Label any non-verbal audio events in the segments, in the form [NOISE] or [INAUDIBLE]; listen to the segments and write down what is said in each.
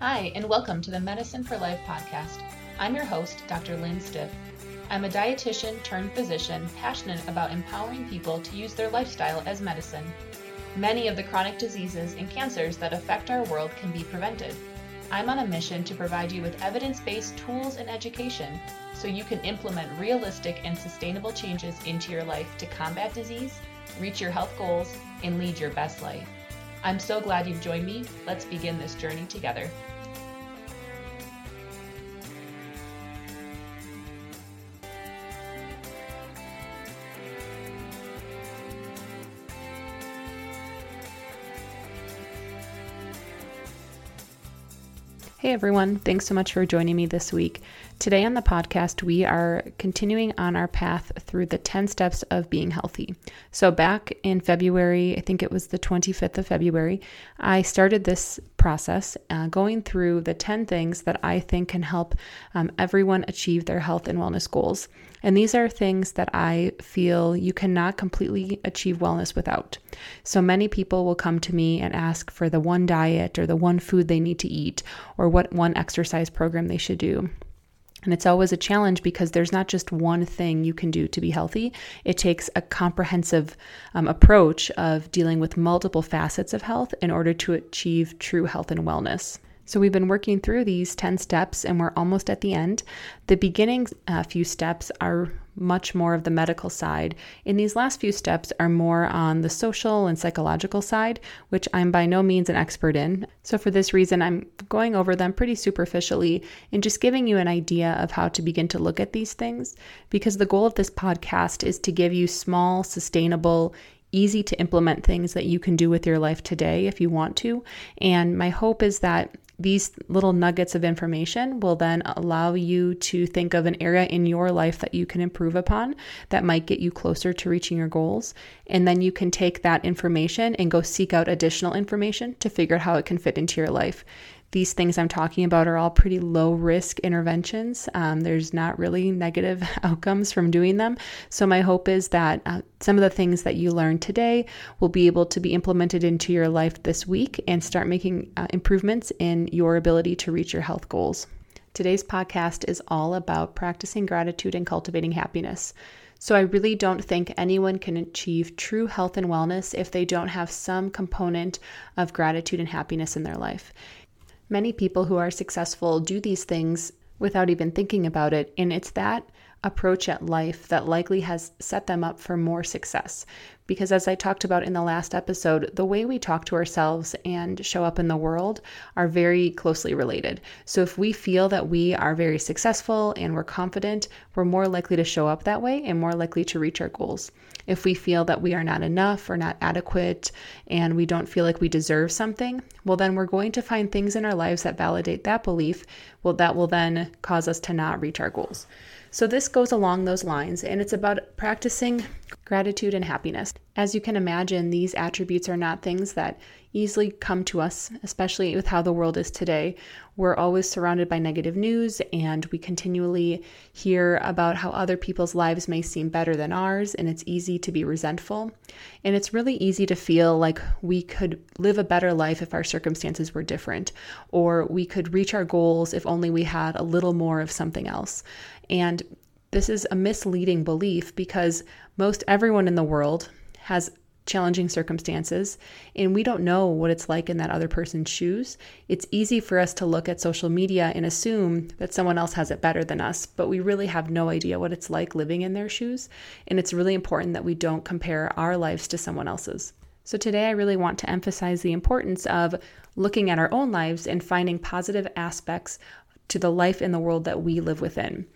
Hi, and welcome to the Medicine for Life podcast. I'm your host, Dr. Lynn Stiff. I'm a dietitian turned physician passionate about empowering people to use their lifestyle as medicine. Many of the chronic diseases and cancers that affect our world can be prevented. I'm on a mission to provide you with evidence based tools and education so you can implement realistic and sustainable changes into your life to combat disease, reach your health goals, and lead your best life. I'm so glad you've joined me. Let's begin this journey together. Hey everyone, thanks so much for joining me this week. Today on the podcast, we are continuing on our path through the 10 steps of being healthy. So, back in February, I think it was the 25th of February, I started this process uh, going through the 10 things that I think can help um, everyone achieve their health and wellness goals. And these are things that I feel you cannot completely achieve wellness without. So many people will come to me and ask for the one diet or the one food they need to eat or what one exercise program they should do. And it's always a challenge because there's not just one thing you can do to be healthy. It takes a comprehensive um, approach of dealing with multiple facets of health in order to achieve true health and wellness. So we've been working through these 10 steps and we're almost at the end. The beginning uh, few steps are much more of the medical side. And these last few steps are more on the social and psychological side, which I'm by no means an expert in. So for this reason, I'm going over them pretty superficially and just giving you an idea of how to begin to look at these things because the goal of this podcast is to give you small, sustainable, easy to implement things that you can do with your life today if you want to. And my hope is that these little nuggets of information will then allow you to think of an area in your life that you can improve upon that might get you closer to reaching your goals. And then you can take that information and go seek out additional information to figure out how it can fit into your life these things I'm talking about are all pretty low risk interventions. Um, there's not really negative [LAUGHS] outcomes from doing them. So, my hope is that uh, some of the things that you learned today will be able to be implemented into your life this week and start making uh, improvements in your ability to reach your health goals. Today's podcast is all about practicing gratitude and cultivating happiness. So, I really don't think anyone can achieve true health and wellness if they don't have some component of gratitude and happiness in their life. Many people who are successful do these things without even thinking about it, and it's that approach at life that likely has set them up for more success. Because, as I talked about in the last episode, the way we talk to ourselves and show up in the world are very closely related. So, if we feel that we are very successful and we're confident, we're more likely to show up that way and more likely to reach our goals. If we feel that we are not enough or not adequate and we don't feel like we deserve something, well, then we're going to find things in our lives that validate that belief. Well, that will then cause us to not reach our goals. So, this goes along those lines, and it's about practicing gratitude and happiness. As you can imagine, these attributes are not things that easily come to us, especially with how the world is today. We're always surrounded by negative news, and we continually hear about how other people's lives may seem better than ours, and it's easy to be resentful. And it's really easy to feel like we could live a better life if our circumstances were different, or we could reach our goals if only we had a little more of something else. And this is a misleading belief because most everyone in the world has challenging circumstances and we don't know what it's like in that other person's shoes. It's easy for us to look at social media and assume that someone else has it better than us, but we really have no idea what it's like living in their shoes. And it's really important that we don't compare our lives to someone else's. So, today I really want to emphasize the importance of looking at our own lives and finding positive aspects to the life in the world that we live within.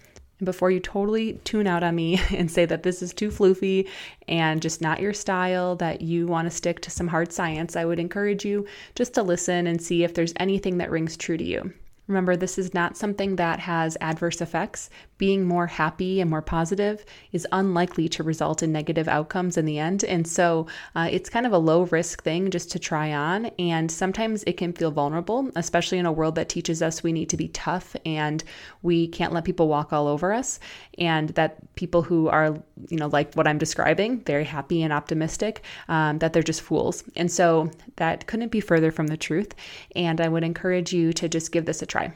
Before you totally tune out on me [LAUGHS] and say that this is too floofy and just not your style, that you want to stick to some hard science, I would encourage you just to listen and see if there's anything that rings true to you. Remember, this is not something that has adverse effects. Being more happy and more positive is unlikely to result in negative outcomes in the end. And so uh, it's kind of a low risk thing just to try on. And sometimes it can feel vulnerable, especially in a world that teaches us we need to be tough and we can't let people walk all over us. And that people who are, you know, like what I'm describing, very happy and optimistic, um, that they're just fools. And so that couldn't be further from the truth. And I would encourage you to just give this a try.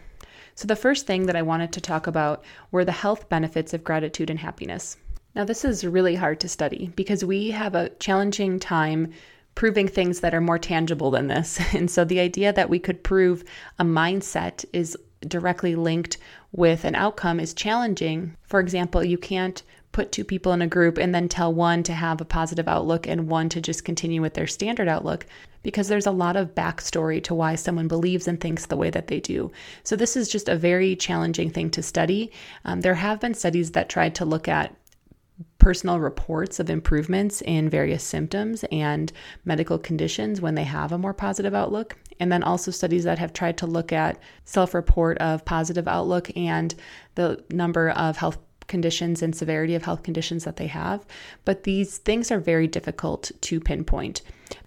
So, the first thing that I wanted to talk about were the health benefits of gratitude and happiness. Now, this is really hard to study because we have a challenging time proving things that are more tangible than this. [LAUGHS] And so, the idea that we could prove a mindset is directly linked with an outcome is challenging. For example, you can't put two people in a group and then tell one to have a positive outlook and one to just continue with their standard outlook because there's a lot of backstory to why someone believes and thinks the way that they do. So, this is just a very challenging thing to study. Um, there have been studies that tried to look at personal reports of improvements in various symptoms and medical conditions when they have a more positive outlook. And then also studies that have tried to look at self report of positive outlook and the number of health conditions and severity of health conditions that they have, but these things are very difficult to pinpoint.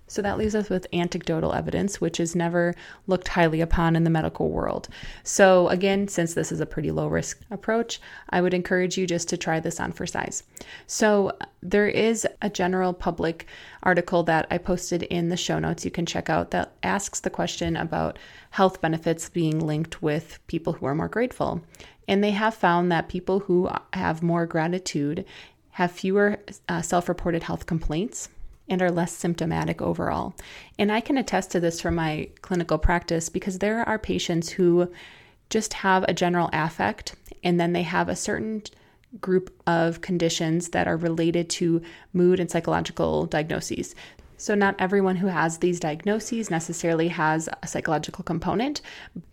So that leaves us with anecdotal evidence, which is never looked highly upon in the medical world. So, again, since this is a pretty low risk approach, I would encourage you just to try this on for size. So, there is a general public article that I posted in the show notes you can check out that asks the question about health benefits being linked with people who are more grateful. And they have found that people who have more gratitude have fewer uh, self reported health complaints and are less symptomatic overall. And I can attest to this from my clinical practice because there are patients who just have a general affect and then they have a certain group of conditions that are related to mood and psychological diagnoses. So, not everyone who has these diagnoses necessarily has a psychological component,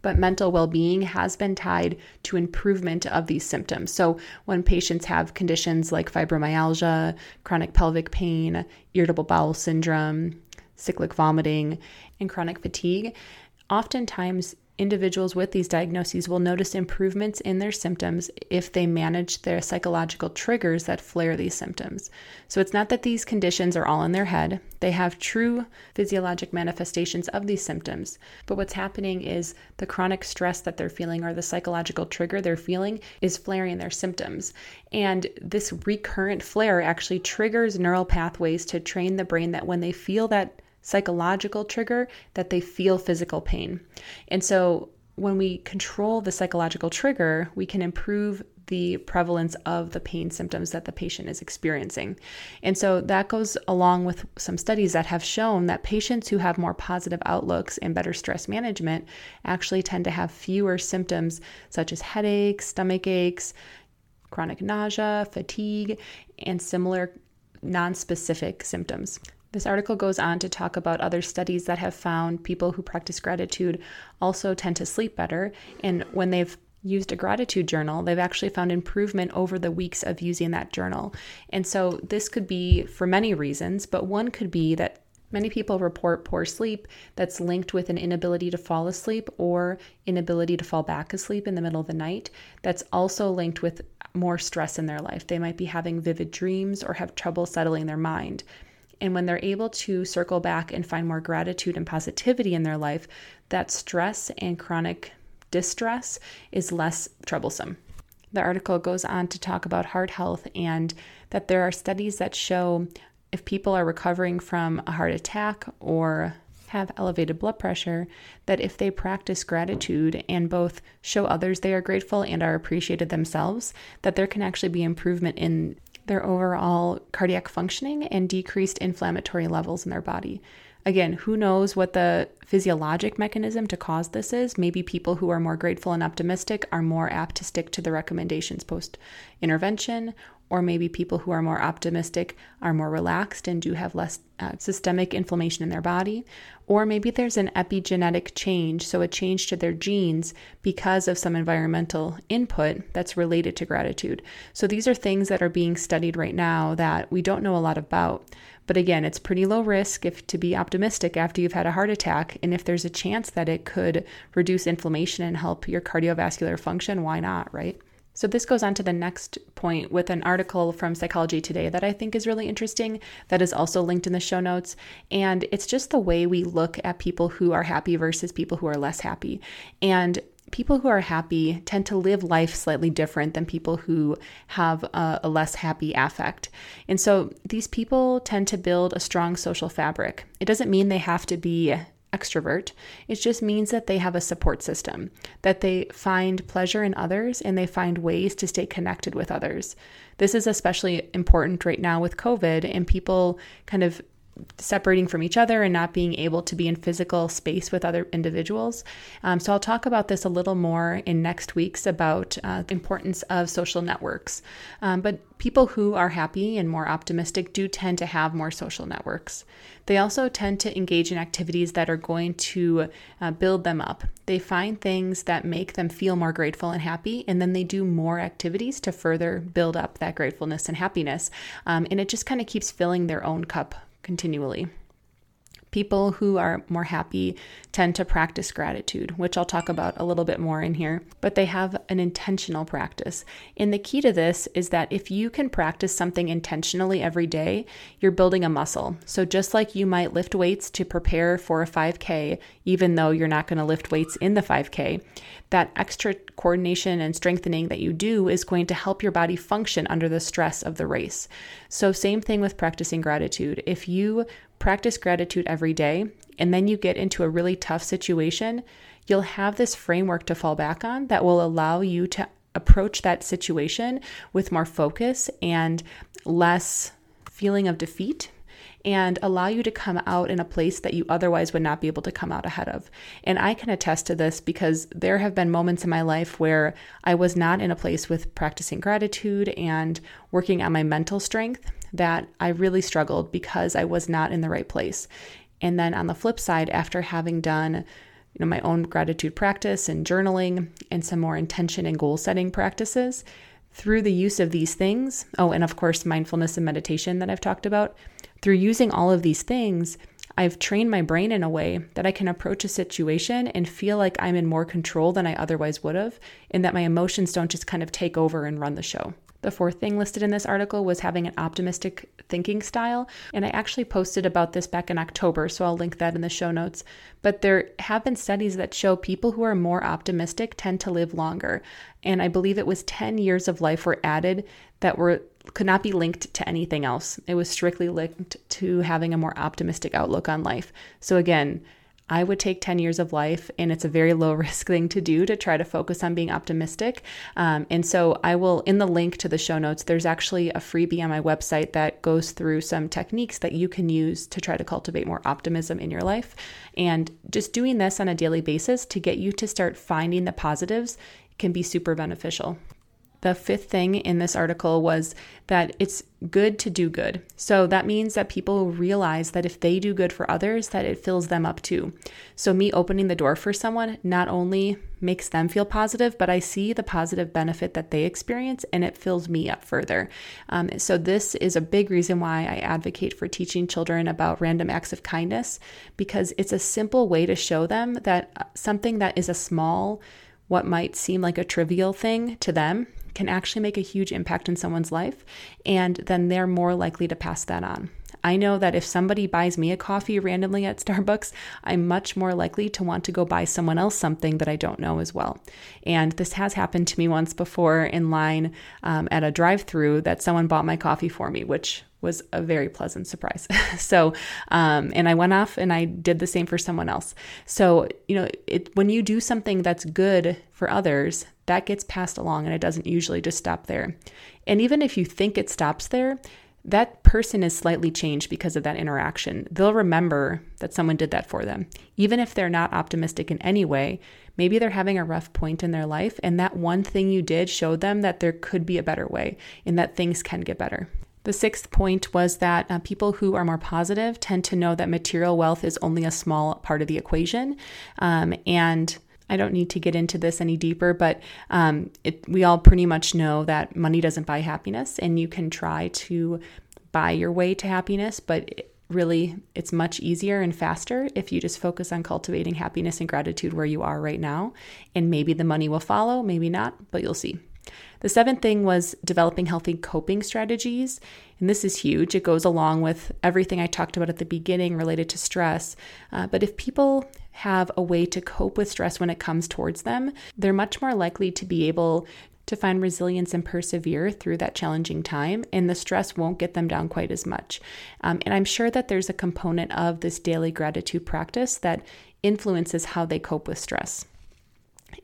but mental well being has been tied to improvement of these symptoms. So, when patients have conditions like fibromyalgia, chronic pelvic pain, irritable bowel syndrome, cyclic vomiting, and chronic fatigue, oftentimes individuals with these diagnoses will notice improvements in their symptoms if they manage their psychological triggers that flare these symptoms. So it's not that these conditions are all in their head, they have true physiologic manifestations of these symptoms. But what's happening is the chronic stress that they're feeling or the psychological trigger they're feeling is flaring their symptoms. And this recurrent flare actually triggers neural pathways to train the brain that when they feel that psychological trigger that they feel physical pain. And so when we control the psychological trigger, we can improve the prevalence of the pain symptoms that the patient is experiencing. And so that goes along with some studies that have shown that patients who have more positive outlooks and better stress management actually tend to have fewer symptoms such as headaches, stomach aches, chronic nausea, fatigue, and similar non-specific symptoms. This article goes on to talk about other studies that have found people who practice gratitude also tend to sleep better. And when they've used a gratitude journal, they've actually found improvement over the weeks of using that journal. And so this could be for many reasons, but one could be that Many people report poor sleep that's linked with an inability to fall asleep or inability to fall back asleep in the middle of the night. That's also linked with more stress in their life. They might be having vivid dreams or have trouble settling their mind. And when they're able to circle back and find more gratitude and positivity in their life, that stress and chronic distress is less troublesome. The article goes on to talk about heart health and that there are studies that show if people are recovering from a heart attack or have elevated blood pressure, that if they practice gratitude and both show others they are grateful and are appreciated themselves, that there can actually be improvement in their overall cardiac functioning and decreased inflammatory levels in their body. Again, who knows what the physiologic mechanism to cause this is? Maybe people who are more grateful and optimistic are more apt to stick to the recommendations post intervention, or maybe people who are more optimistic are more relaxed and do have less uh, systemic inflammation in their body, or maybe there's an epigenetic change, so a change to their genes because of some environmental input that's related to gratitude. So these are things that are being studied right now that we don't know a lot about. But again, it's pretty low risk if to be optimistic after you've had a heart attack. And if there's a chance that it could reduce inflammation and help your cardiovascular function, why not, right? So, this goes on to the next point with an article from Psychology Today that I think is really interesting, that is also linked in the show notes. And it's just the way we look at people who are happy versus people who are less happy. And people who are happy tend to live life slightly different than people who have a, a, less happy affect. And so these people tend to build a strong social fabric. It doesn't mean they have to be extrovert. It just means that they have a support system, that they find pleasure in others and they find ways to stay connected with others. This is especially important right now with COVID and people kind of separating from each other and not being able to be in physical space with other individuals. Um, so I'll talk about this a little more in next week's about uh, the importance of social networks. Um, but people who are happy and more optimistic do tend to have more social networks. They also tend to engage in activities that are going to uh, build them up. They find things that make them feel more grateful and happy, and then they do more activities to further build up that gratefulness and happiness. Um, and it just kind of keeps filling their own cup continually. People who are more happy tend to practice gratitude, which I'll talk about a little bit more in here, but they have an intentional practice. And the key to this is that if you can practice something intentionally every day, you're building a muscle. So just like you might lift weights to prepare for a 5K, even though you're not going to lift weights in the 5K, that extra coordination and strengthening that you do is going to help your body function under the stress of the race. So, same thing with practicing gratitude. If you practice gratitude every day and then you get into a really tough situation, you'll have this framework to fall back on that will allow you to approach that situation with more focus and less feeling of defeat and allow you to come out in a place that you otherwise would not be able to come out ahead of. And I can attest to this because there have been moments in my life where I was not in a place with practicing gratitude and working on my mental strength that I really struggled because I was not in the right place. And then on the flip side, after having done you know my own gratitude practice and journaling and some more intention and goal setting practices, through the use of these things, oh, and of course, mindfulness and meditation that I've talked about, through using all of these things, I've trained my brain in a way that I can approach a situation and feel like I'm in more control than I otherwise would have, and that my emotions don't just kind of take over and run the show. The fourth thing listed in this article was having an optimistic thinking style. And I actually posted about this back in October, so I'll link that in the show notes. But there have been studies that show people who are more optimistic tend to live longer. And I believe it was 10 years of life were added that were could not be linked to anything else. It was strictly linked to having a more optimistic outlook on life. So again, I would take 10 years of life, and it's a very low [LAUGHS] risk thing to do to try to focus on being optimistic. Um, and so I will, in the link to the show notes, there's actually a freebie on my website that goes through some techniques that you can use to try to cultivate more optimism in your life. And just doing this on a daily basis to get you to start finding the positives can be super beneficial. The fifth thing in this article was that it's good to do good. So that means that people realize that if they do good for others, that it fills them up too. So me opening the door for someone not only makes them feel positive, but I see the positive benefit that they experience and it fills me up further. Um, so this is a big reason why I advocate for teaching children about random acts of kindness because it's a simple way to show them that something that is a small what might seem like a trivial thing to them can actually make a huge impact in someone's life, and then they're more likely to pass that on. I know that if somebody buys me a coffee randomly at [LAUGHS] Starbucks, I'm much more likely to want to go buy someone else something that I don't know as well. And this has happened to me once before in line um, at a drive through that someone bought my coffee for me, which was a very pleasant surprise. [LAUGHS] so, um, and I went off and I did the same for someone else. So, you know, it, when you do something that's good for others, that gets passed along and it doesn't usually just stop there. And even if you think it stops there, that person is slightly changed because of that interaction. They'll remember that someone did that for them. Even if they're not optimistic in any way, maybe they're having a rough point in their life, and that one thing you did showed them that there could be a better way and that things can get better. The sixth point was that uh, people who are more positive tend to know that material wealth is only a small part of the equation. Um, and I don't need to get into this any deeper, but um, it, we all pretty much know that money doesn't buy happiness, and you can try to buy your way to happiness, but really it's much easier and faster if you just focus on cultivating happiness and gratitude where you are right now. And maybe the money will follow, maybe not, but you'll see. The seventh thing was developing healthy coping strategies. And this is huge. It goes along with everything I talked about at the beginning related to stress. Uh, but if people have a way to cope with stress when it comes towards them, they're much more likely to be able to find resilience and persevere through that challenging time, and the stress won't get them down quite as much. Um, and I'm sure that there's a component of this daily gratitude practice that influences how they cope with stress.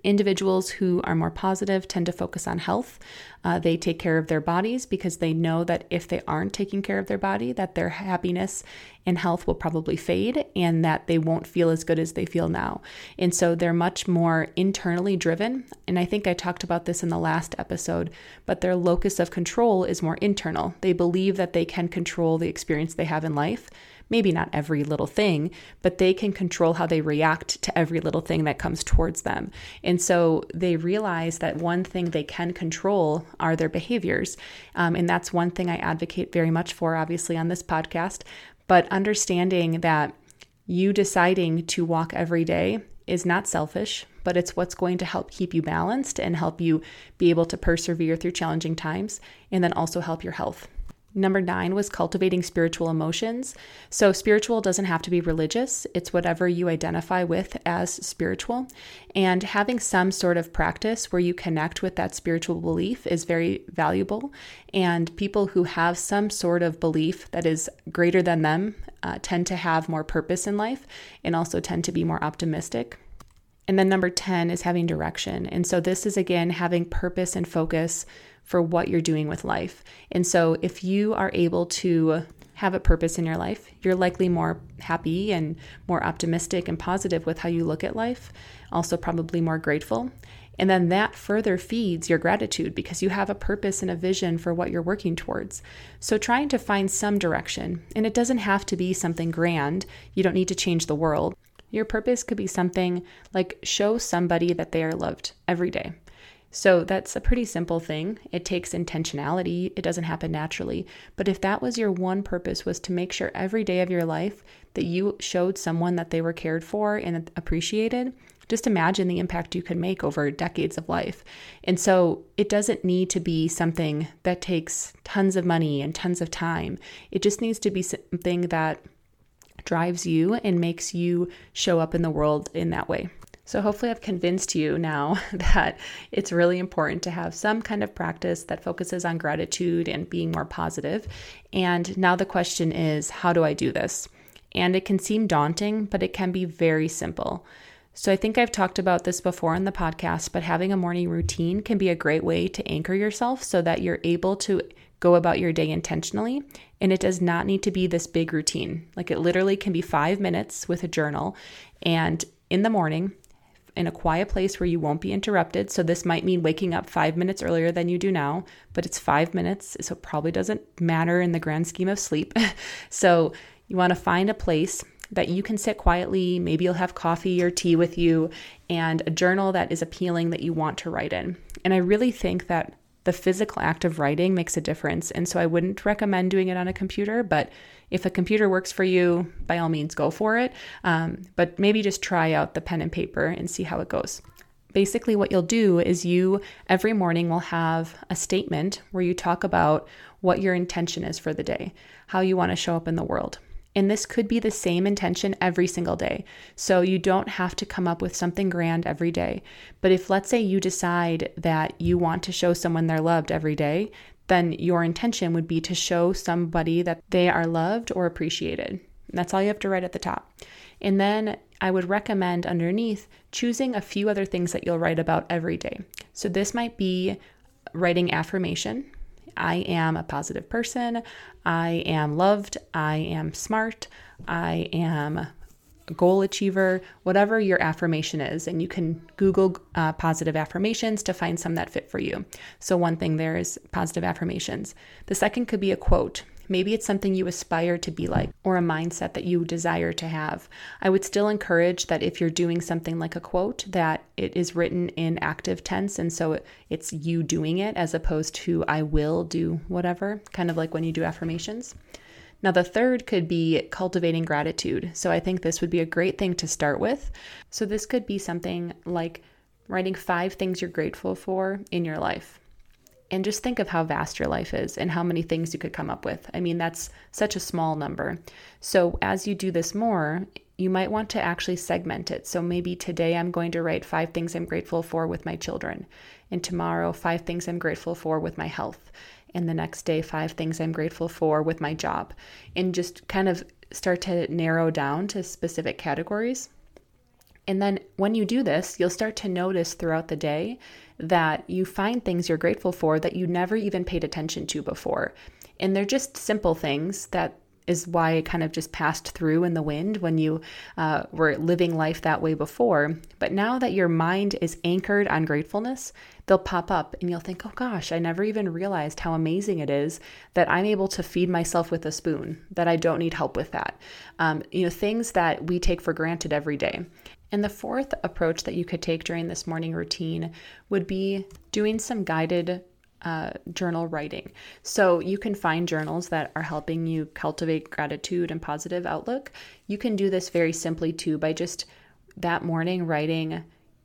Individuals who are more positive tend to focus on health. Uh, they take care of their bodies because they know that if they aren't taking care of their body, that their happiness and health will probably fade and that they won't feel as good as they feel now. And so they're much more internally driven. And I think I talked about this in the last episode, but their locus of control is more internal. They believe that they can control the experience they have in life maybe not every little thing, but they can control how they react to every little thing that comes towards them. And so they realize that one thing they can control are their behaviors. Um, and that's one thing I advocate very much for, obviously, on this podcast. But understanding that you deciding to walk every day is not selfish, but it's what's going to help keep you balanced and help you be able to persevere through challenging times and then also help your health. Number nine was cultivating spiritual emotions. So, spiritual doesn't have to be religious, it's whatever you identify with as spiritual. And having some sort of practice where you connect with that spiritual belief is very valuable. And people who have some sort of belief that is greater than them uh, tend to have more purpose in life and also tend to be more optimistic. And then number 10 is having direction. And so, this is again having purpose and focus for what you're doing with life. And so, if you are able to have a purpose in your life, you're likely more happy and more optimistic and positive with how you look at life, also, probably more grateful. And then that further feeds your gratitude because you have a purpose and a vision for what you're working towards. So, trying to find some direction, and it doesn't have to be something grand, you don't need to change the world. Your purpose could be something like show somebody that they are loved every day. So that's a pretty simple thing. It takes intentionality. It doesn't happen naturally. But if that was your one purpose was to make sure every day of your life that you showed someone that they were cared for and appreciated, just imagine the impact you could make over decades of life. And so it doesn't need to be something that takes tons of money and tons of time. It just needs to be something that drives you and makes you show up in the world in that way. So, hopefully, I've convinced you now [LAUGHS] that it's really important to have some kind of practice that focuses on gratitude and being more positive. And now the question is how do I do this? And it can seem daunting, but it can be very simple. So, I think I've talked about this before in the podcast, but having a morning routine can be a great way to anchor yourself so that you're able to go about your day intentionally. And it does not need to be this big routine. Like it literally can be five minutes with a journal. And in the morning, in a quiet place where you won't be interrupted. So, this might mean waking up five minutes earlier than you do now, but it's five minutes. So, it probably doesn't matter in the grand scheme of sleep. [LAUGHS] so, you want to find a place that you can sit quietly. Maybe you'll have coffee or tea with you and a journal that is appealing that you want to write in. And I really think that the physical act of writing makes a difference. And so I wouldn't recommend doing it on a computer, but if a computer works for you, by all means, go for it. Um, but maybe just try out the pen and paper and see how it goes. Basically, what you'll do is you every morning will have a statement where you talk about what your intention is for the day, how you want to show up in the world. And this could be the same intention every single day. So you don't have to come up with something grand every day. But if, let's say, you decide that you want to show someone they're loved every day, then your intention would be to show somebody that they are loved or appreciated. That's all you have to write at the top. And then I would recommend underneath choosing a few other things that you'll write about every day. So this might be writing affirmation. I am a positive person. I am loved. I am smart. I am a goal achiever, whatever your affirmation is. And you can Google uh, positive affirmations to find some that fit for you. So, one thing there is positive affirmations. The second could be a quote. Maybe it's something you aspire to be like or a mindset that you desire to have. I would still encourage that if you're doing something like a quote, that it is written in active tense. And so it's you doing it as opposed to I will do whatever, kind of like when you do affirmations. Now, the third could be cultivating gratitude. So I think this would be a great thing to start with. So this could be something like writing five things you're grateful for in your life. And just think of how vast your life is and how many things you could come up with. I mean, that's such a small number. So, as you do this more, you might want to actually segment it. So, maybe today I'm going to write five things I'm grateful for with my children, and tomorrow, five things I'm grateful for with my health and the next day five things I'm grateful for with my job and just kind of start to narrow down to specific categories. And then when you do this, you'll start to notice throughout the day that you find things you're grateful for that you never even paid attention to before. And they're just simple things that is why it kind of just passed through in the wind when you uh, were living life that way before. But now that your mind is anchored on gratefulness, they'll pop up and you'll think, oh gosh, I never even realized how amazing it is that I'm able to feed myself with a spoon, that I don't need help with that. Um, you know, things that we take for granted every day. And the fourth approach that you could take during this morning routine would be doing some guided uh, journal writing. So you can find journals that are helping you cultivate gratitude and positive outlook. You can do this very simply too by just that morning writing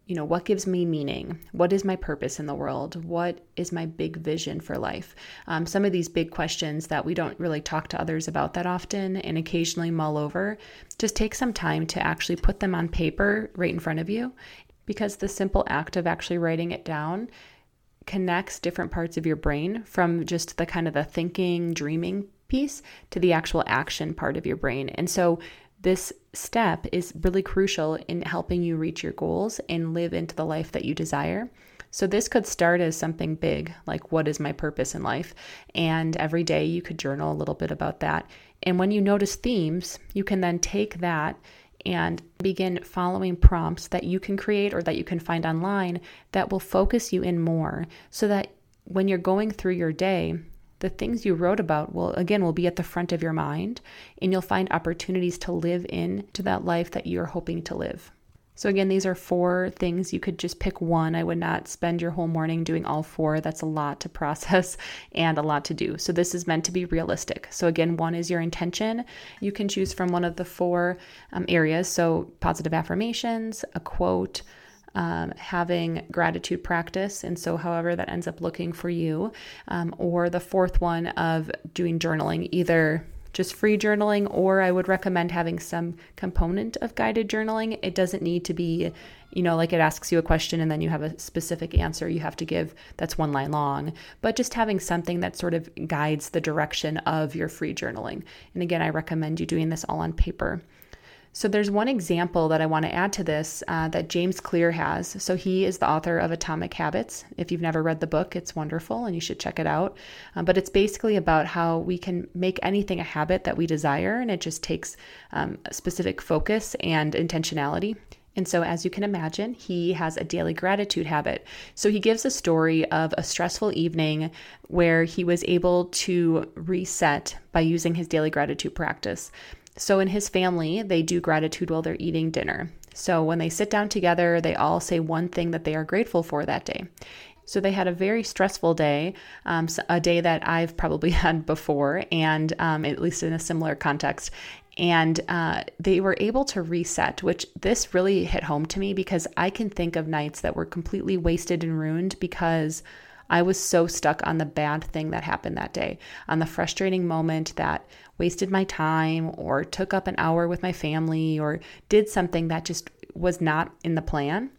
you know, what gives me meaning? What is my purpose in the world? What is my big vision for life? Um, some of these big questions that we don't really talk to others about that often and occasionally mull over, just take some time to actually put them on paper right in front of you because the simple act of actually writing it down connects different parts of your brain from just the kind of the thinking, dreaming piece to the actual action part of your brain. And so this step is really crucial in helping you reach your goals and live into the life that you desire. So, this could start as something big, like what is my purpose in life? And every day you could journal a little bit about that. And when you notice themes, you can then take that and begin following prompts that you can create or that you can find online that will focus you in more so that when you're going through your day, the things you wrote about will again will be at the front of your mind and you'll find opportunities to live in to that life that you're hoping to live. So, again, these are four things. You could just pick one. I would not spend your whole morning doing all four. That's a lot to [LAUGHS] process and a lot to do. So, this is meant to be realistic. So, again, one is your intention. You can choose from one of the four um, areas. So, positive affirmations, a quote, um, having gratitude practice. And so, however, that ends up looking for you. Um, or the fourth one of doing journaling, either just free journaling, or I would recommend having some component of guided journaling. It doesn't need to be, you know, like it asks you a question and then you have a specific answer you have to give that's one line long, but just having something that sort of guides the direction of your free journaling. And again, I recommend you doing this all on paper. So there's one example that I want to add to this uh, that James Clear has. So he is the author of Atomic Habits. If you've never read the book, it's wonderful and you should check it out. Um, but it's basically about how we can make anything a habit that we desire, and it just takes um, specific focus and intentionality. And so, as you can imagine, he has a daily gratitude habit. So, he gives a story of a stressful evening where he was able to reset by using his daily gratitude practice. So, in his family, they do gratitude while they're eating dinner. So, when they sit down together, they all say one thing that they are grateful for that day. So, they had a very stressful day, um, a day that I've probably [LAUGHS] had before, and um, at least in a similar context. And uh, they were able to reset, which this really hit home to me because I can think of nights that were completely wasted and ruined because I was so stuck on the bad thing that happened that day, on the frustrating moment that wasted my time or took up an hour with my family or did something that just was not in the plan.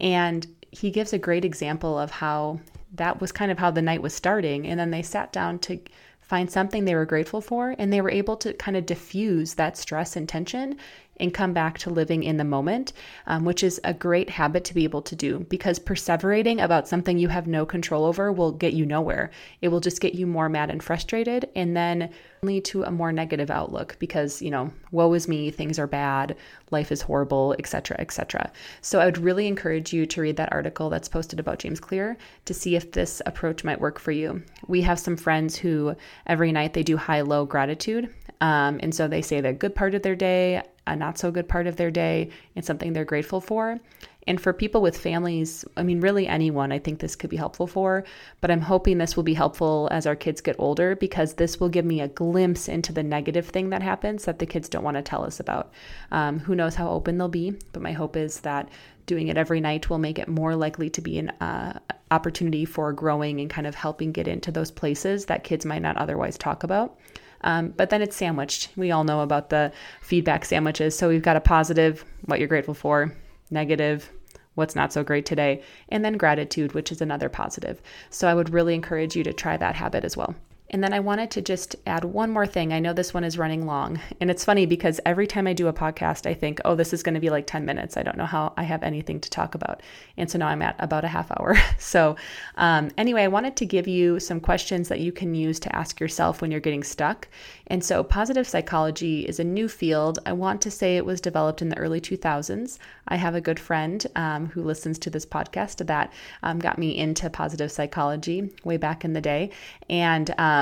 And he gives a great example of how that was kind of how the night was starting. And then they sat down to find something they were grateful for and they were able to kind of diffuse that stress and tension and come back to living in the moment, um, which is a great habit to be able to do because perseverating about something you have no control over will get you nowhere. It will just get you more mad and frustrated and then lead to a more negative outlook because, you know, woe is me, things are bad, life is horrible, etc., etc. So I would really encourage you to read that article that's posted about James Clear to see if this approach might work for you. We have some friends who every night they do high low gratitude. Um, and so they say the good part of their day, a not so good part of their day, and something they're grateful for. And for people with families, I mean, really anyone, I think this could be helpful for. But I'm hoping this will be helpful as our kids get older because this will give me a glimpse into the negative thing that happens that the kids don't want to tell us about. Um, who knows how open they'll be, but my hope is that doing it every night will make it more likely to be an uh, opportunity for growing and kind of helping get into those places that kids might not otherwise talk about. Um, but then it's sandwiched. We all know about the feedback sandwiches. So we've got a positive, what you're grateful for, negative, what's not so great today, and then gratitude, which is another positive. So I would really encourage you to try that habit as well. And then I wanted to just add one more thing. I know this one is running long. And it's funny because every time I do a podcast, I think, oh, this is going to be like 10 minutes. I don't know how I have anything to talk about. And so now I'm at about a half hour. [LAUGHS] so, um, anyway, I wanted to give you some questions that you can use to ask yourself when you're getting stuck. And so, positive psychology is a new field. I want to say it was developed in the early 2000s. I have a good friend um, who listens to this podcast that um, got me into positive psychology way back in the day. And um,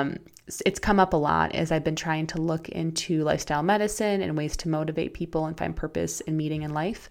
it's come up a lot as I've been trying to look into lifestyle medicine and ways to motivate people and find purpose in meeting in life.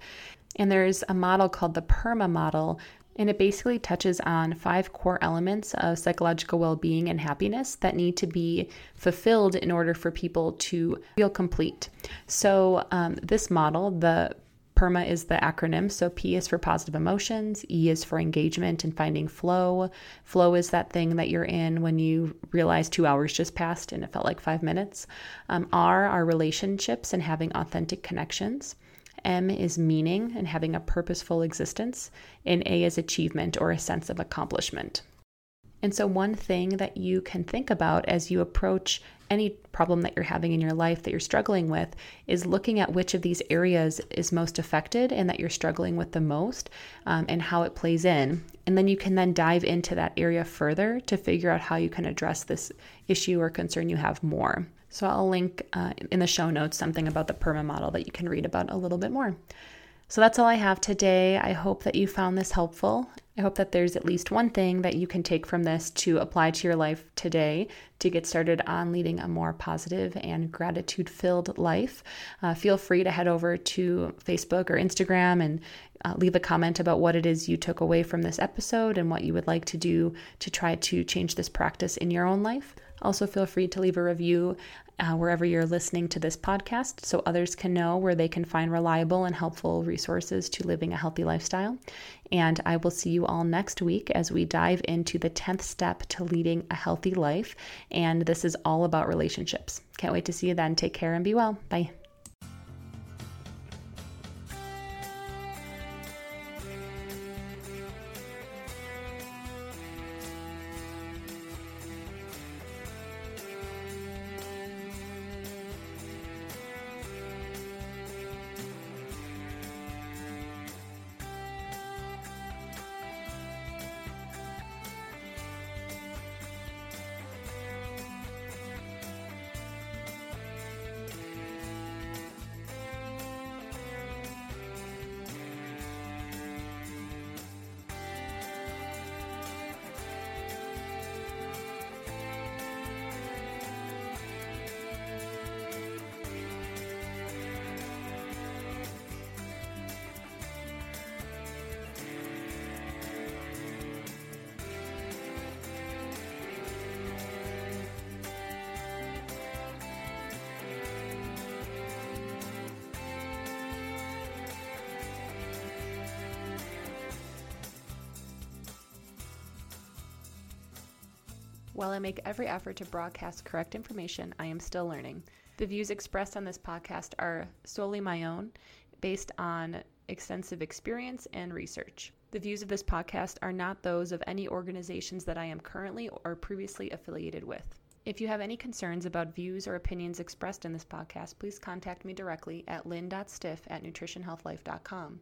And there's a model called the PERMA model, and it basically touches on five core elements of psychological well being and happiness that need to be fulfilled in order for people to feel complete. So, um, this model, the PERMA is the acronym. So P is for positive emotions, E is for engagement and finding flow. Flow is that thing that you're in when you realize two hours just passed and it felt like five minutes. Um, R are relationships and having authentic connections. M is meaning and having a purposeful existence. And A is achievement or a sense of accomplishment. And so, one thing that you can think about as you approach any problem that you're having in your life that you're struggling with is looking at which of these areas is most affected and that you're struggling with the most um, and how it plays in. And then you can then dive into that area further to figure out how you can address this issue or concern you have more. So, I'll link uh, in the show notes something about the PERMA model that you can read about a little bit more. So that's all I have today. I hope that you found this helpful. I hope that there's at least one thing that you can take from this to apply to your life today to get started on leading a more positive and gratitude filled life. Uh, feel free to head over to Facebook or Instagram and uh, leave a comment about what it is you took away from this episode and what you would like to do to try to change this practice in your own life. Also, feel free to leave a review uh, wherever you're listening to this podcast so others can know where they can find reliable and helpful resources to living a healthy lifestyle. And I will see you all next week as we dive into the 10th step to leading a healthy life. And this is all about relationships. Can't wait to see you then. Take care and be well. Bye. While I make every effort to broadcast correct information, I am still learning. The views expressed on this podcast are solely my own, based on extensive experience and research. The views of this podcast are not those of any organizations that I am currently or previously affiliated with. If you have any concerns about views or opinions expressed in this podcast, please contact me directly at lynn.stiff at nutritionhealthlife.com.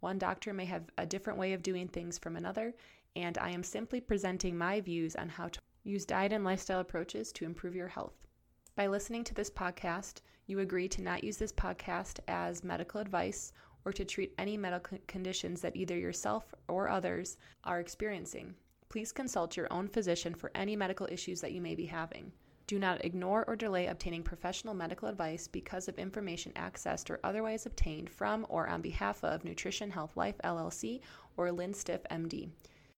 One doctor may have a different way of doing things from another, and I am simply presenting my views on how to use diet and lifestyle approaches to improve your health. By listening to this podcast, you agree to not use this podcast as medical advice or to treat any medical conditions that either yourself or others are experiencing. Please consult your own physician for any medical issues that you may be having. Do not ignore or delay obtaining professional medical advice because of information accessed or otherwise obtained from or on behalf of Nutrition Health Life LLC or Lynn Stiff MD.